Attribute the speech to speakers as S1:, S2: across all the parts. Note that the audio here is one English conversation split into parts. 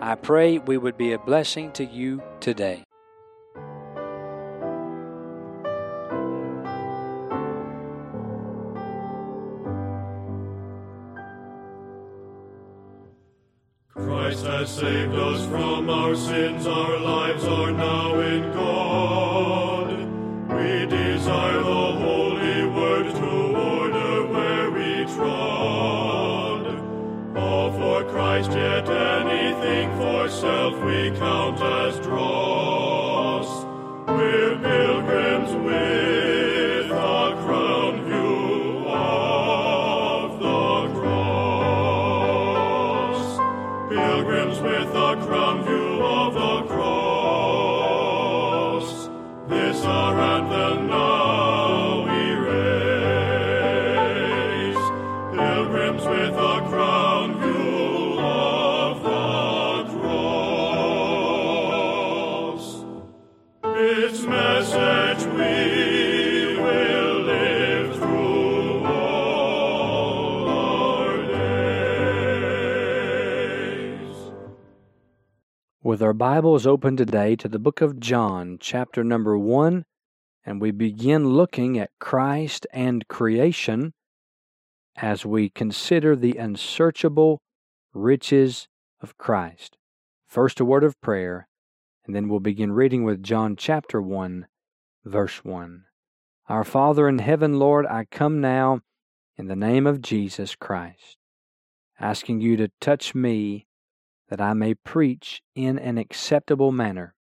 S1: I pray we would be a blessing to you today.
S2: Christ has saved us from our sins, our lives are now in God. We desire the holy word to order where we trod. All for Christ, self we count as dross.
S1: With our Bibles open today to the book of John, chapter number 1, and we begin looking at Christ and creation as we consider the unsearchable riches of Christ. First, a word of prayer, and then we'll begin reading with John chapter 1, verse 1. Our Father in heaven, Lord, I come now in the name of Jesus Christ, asking you to touch me that I may preach in an acceptable manner.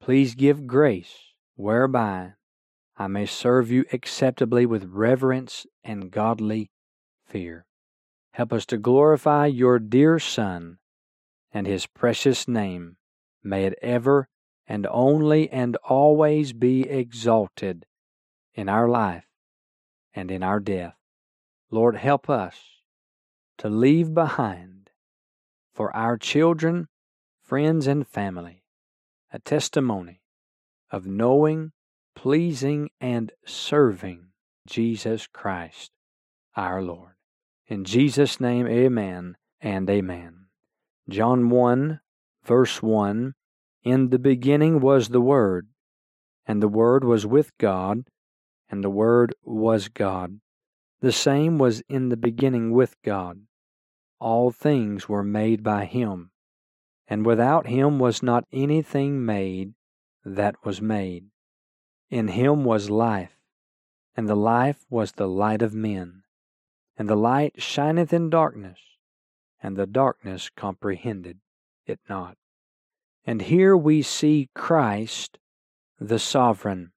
S1: Please give grace whereby I may serve you acceptably with reverence and godly fear. Help us to glorify your dear Son and his precious name. May it ever and only and always be exalted in our life and in our death. Lord, help us to leave behind for our children, friends, and family a testimony of knowing, pleasing, and serving Jesus Christ our Lord. In Jesus' name, amen and amen. John 1, verse 1 In the beginning was the Word, and the Word was with God, and the Word was God. The same was in the beginning with God. All things were made by him, and without him was not anything made that was made. In him was life, and the life was the light of men. And the light shineth in darkness, and the darkness comprehended it not. And here we see Christ, the sovereign.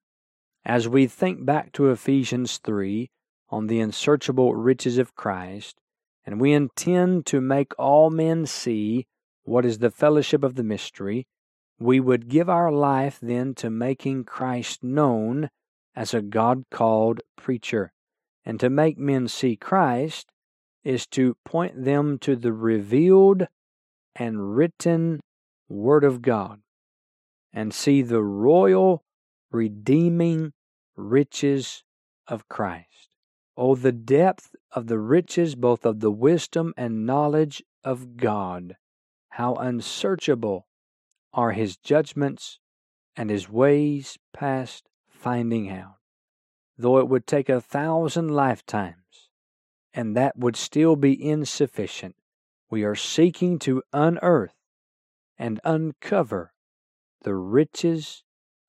S1: As we think back to Ephesians 3 on the unsearchable riches of Christ, and we intend to make all men see what is the fellowship of the mystery, we would give our life then to making Christ known as a God called preacher. And to make men see Christ is to point them to the revealed and written Word of God and see the royal redeeming riches of Christ. Oh, the depth of the riches both of the wisdom and knowledge of God. How unsearchable are his judgments and his ways past finding out. Though it would take a thousand lifetimes, and that would still be insufficient, we are seeking to unearth and uncover the riches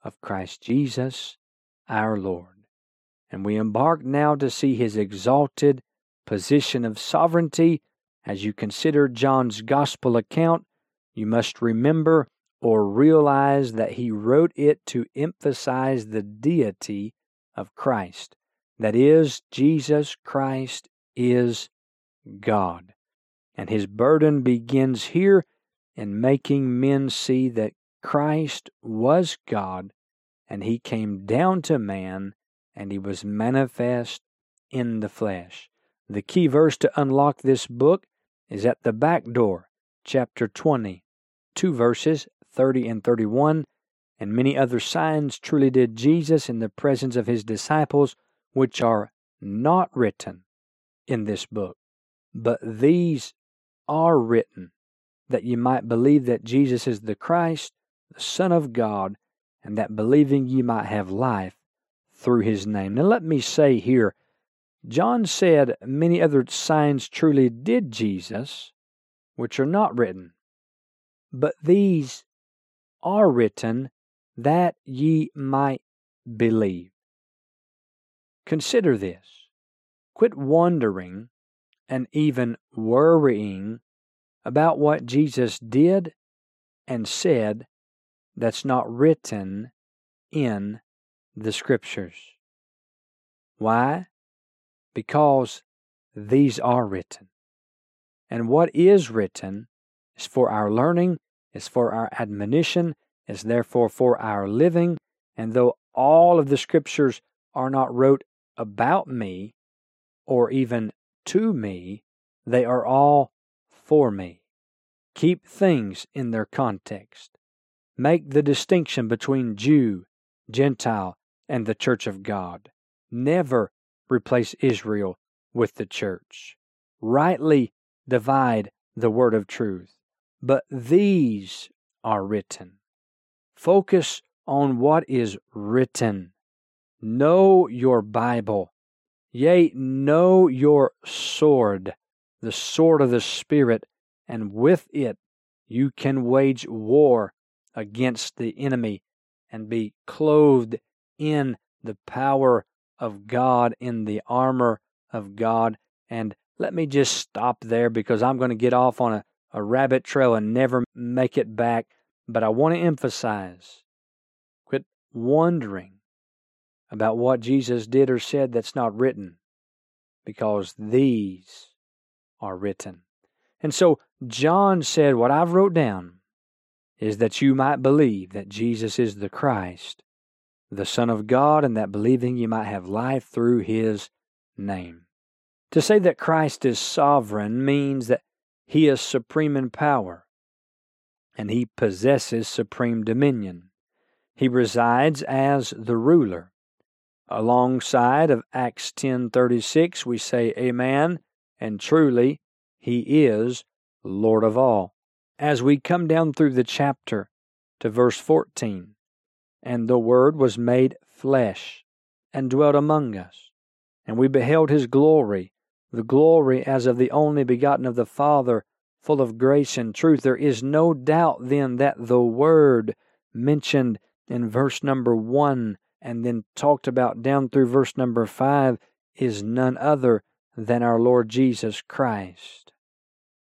S1: of Christ Jesus our Lord. And we embark now to see his exalted position of sovereignty. As you consider John's gospel account, you must remember or realize that he wrote it to emphasize the deity of Christ. That is, Jesus Christ is God. And his burden begins here in making men see that Christ was God and he came down to man and he was manifest in the flesh. The key verse to unlock this book is at the back door, chapter 20, two verses, 30 and 31. And many other signs truly did Jesus in the presence of his disciples, which are not written in this book. But these are written, that ye might believe that Jesus is the Christ, the Son of God, and that believing ye might have life through his name. Now, let me say here, John said many other signs truly did Jesus, which are not written, but these are written that ye might believe. Consider this. Quit wondering and even worrying about what Jesus did and said that's not written in the Scriptures. Why? Because these are written. And what is written is for our learning, is for our admonition, is therefore for our living. And though all of the Scriptures are not wrote about me or even to me, they are all for me. Keep things in their context. Make the distinction between Jew, Gentile, and the church of God. Never replace Israel with the church. Rightly divide the word of truth. But these are written. Focus on what is written. Know your Bible. Yea, know your sword, the sword of the Spirit, and with it you can wage war against the enemy and be clothed in the power of God, in the armor of God. And let me just stop there because I'm going to get off on a, a rabbit trail and never make it back. But I want to emphasize quit wondering about what Jesus did or said that's not written because these are written. And so John said, What I've wrote down is that you might believe that Jesus is the Christ, the Son of God, and that believing you might have life through his name. To say that Christ is sovereign means that he is supreme in power and he possesses supreme dominion. He resides as the ruler. Alongside of Acts 10:36 we say amen and truly he is Lord of all as we come down through the chapter to verse 14. And the Word was made flesh and dwelt among us, and we beheld his glory, the glory as of the only begotten of the Father, full of grace and truth. There is no doubt then that the Word mentioned in verse number 1 and then talked about down through verse number 5 is none other than our Lord Jesus Christ.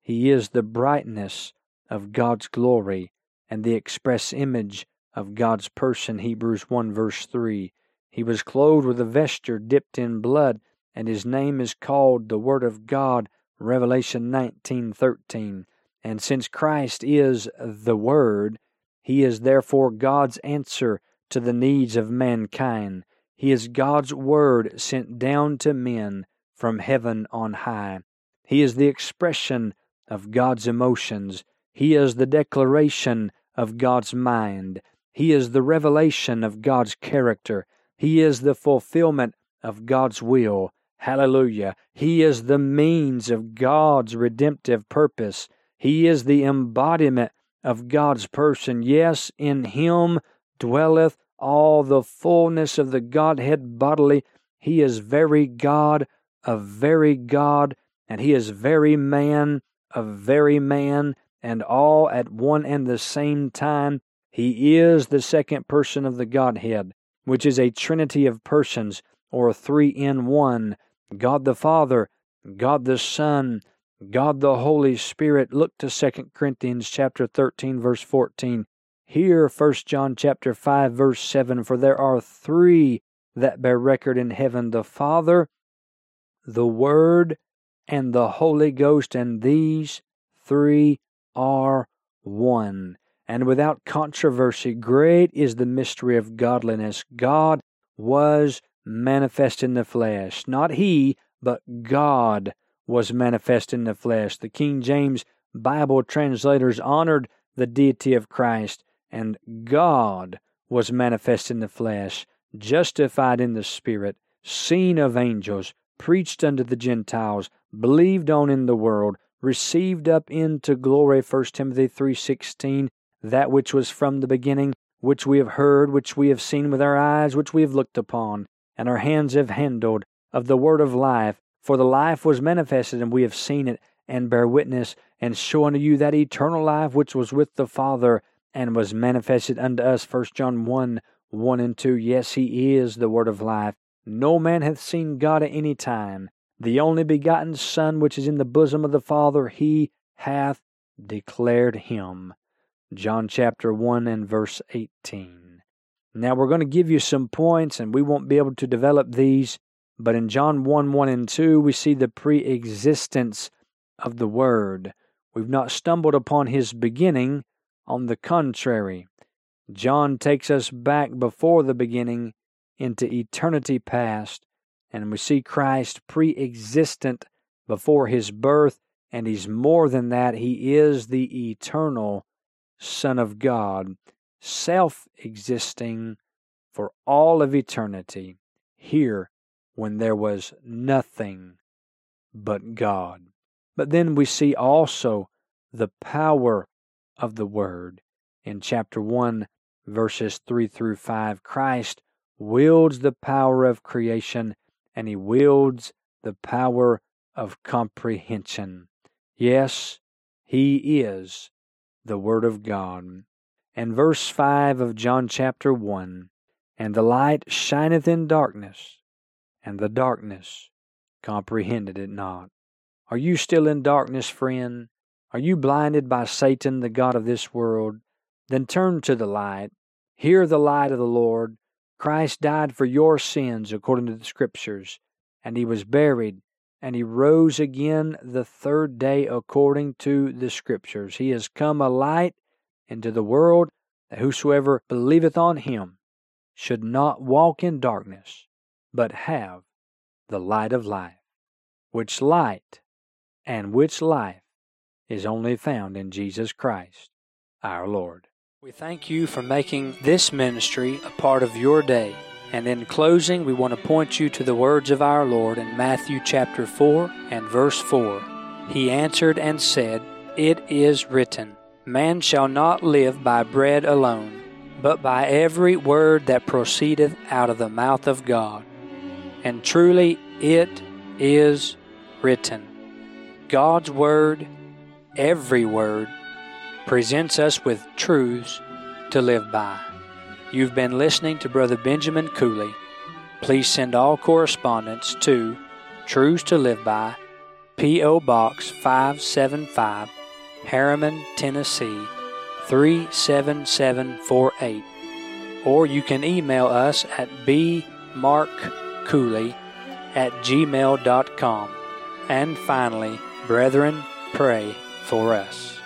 S1: He is the brightness of God's glory and the express image of God's person. Hebrews 1 verse 3. He was clothed with a vesture dipped in blood, and his name is called the Word of God. Revelation 19:13. And since Christ is the Word, he is therefore God's answer to the needs of mankind. He is God's Word sent down to men from heaven on high. He is the expression of God's emotions. He is the declaration of God's mind. He is the revelation of God's character. He is the fulfillment of God's will. Hallelujah. He is the means of God's redemptive purpose. He is the embodiment of God's person. Yes, in Him dwelleth all the fullness of the Godhead bodily. He is very God, a very God, and He is very man, a very man, and all at one and the same time. He is the second person of the Godhead, which is a trinity of persons, or three in one God the Father, God the Son, God the Holy Spirit. Look to 2 Corinthians chapter 13 verse 14. Here 1 John chapter 5 verse 7 for there are three that bear record in heaven the Father, the Word, and the Holy Ghost, and these three are one. And without controversy, great is the mystery of godliness. God was manifest in the flesh. Not he, but God was manifest in the flesh. The King James Bible translators honored the deity of Christ, and God was manifest in the flesh, justified in the Spirit, seen of angels, preached unto the Gentiles, believed on in the world, received up into glory 1 Timothy 3:16 that which was from the beginning which we have heard which we have seen with our eyes which we have looked upon and our hands have handled of the word of life. For the life was manifested, and we have seen it, and bear witness, and show unto you that eternal life which was with the Father, and was manifested unto us. First John 1 1 and 2. Yes, he is the word of life. No man hath seen God at any time. The only begotten Son, which is in the bosom of the Father, he hath declared him. John chapter 1 and verse 18. Now we're going to give you some points, and we won't be able to develop these, but in John 1 1 and 2, we see the pre existence of the Word. We've not stumbled upon his beginning. On the contrary, John takes us back before the beginning into eternity past, and we see Christ pre existent before his birth, and he's more than that. He is the eternal Son of God self existing for all of eternity, here when there was nothing but God. But then we see also the power of the Word. In chapter 1, verses 3 through 5, Christ wields the power of creation and he wields the power of comprehension. Yes, he is the Word of God and verse 5 of John chapter 1 And the light shineth in darkness, and the darkness comprehended it not. Are you still in darkness, friend? Are you blinded by Satan, the God of this world? Then turn to the light. Hear the light of the Lord. Christ died for your sins according to the Scriptures, and he was buried, and he rose again the third day according to the Scriptures. He has come a light into the world, that whosoever believeth on him should not walk in darkness, but have the light of life, which light and which life is only found in Jesus Christ, our Lord. We thank you for making this ministry a part of your day. And in closing, we want to point you to the words of our Lord in Matthew chapter 4 and verse 4. He answered and said, It is written, Man shall not live by bread alone, but by every word that proceedeth out of the mouth of God. And truly it is written. God's Word, every word, presents us with truths to live by. You've been listening to Brother Benjamin Cooley. Please send all correspondence to Truths to Live By, P.O. Box 575. Harriman, Tennessee 37748. Or you can email us at bmarkcooley at gmail.com. And finally, brethren, pray for us.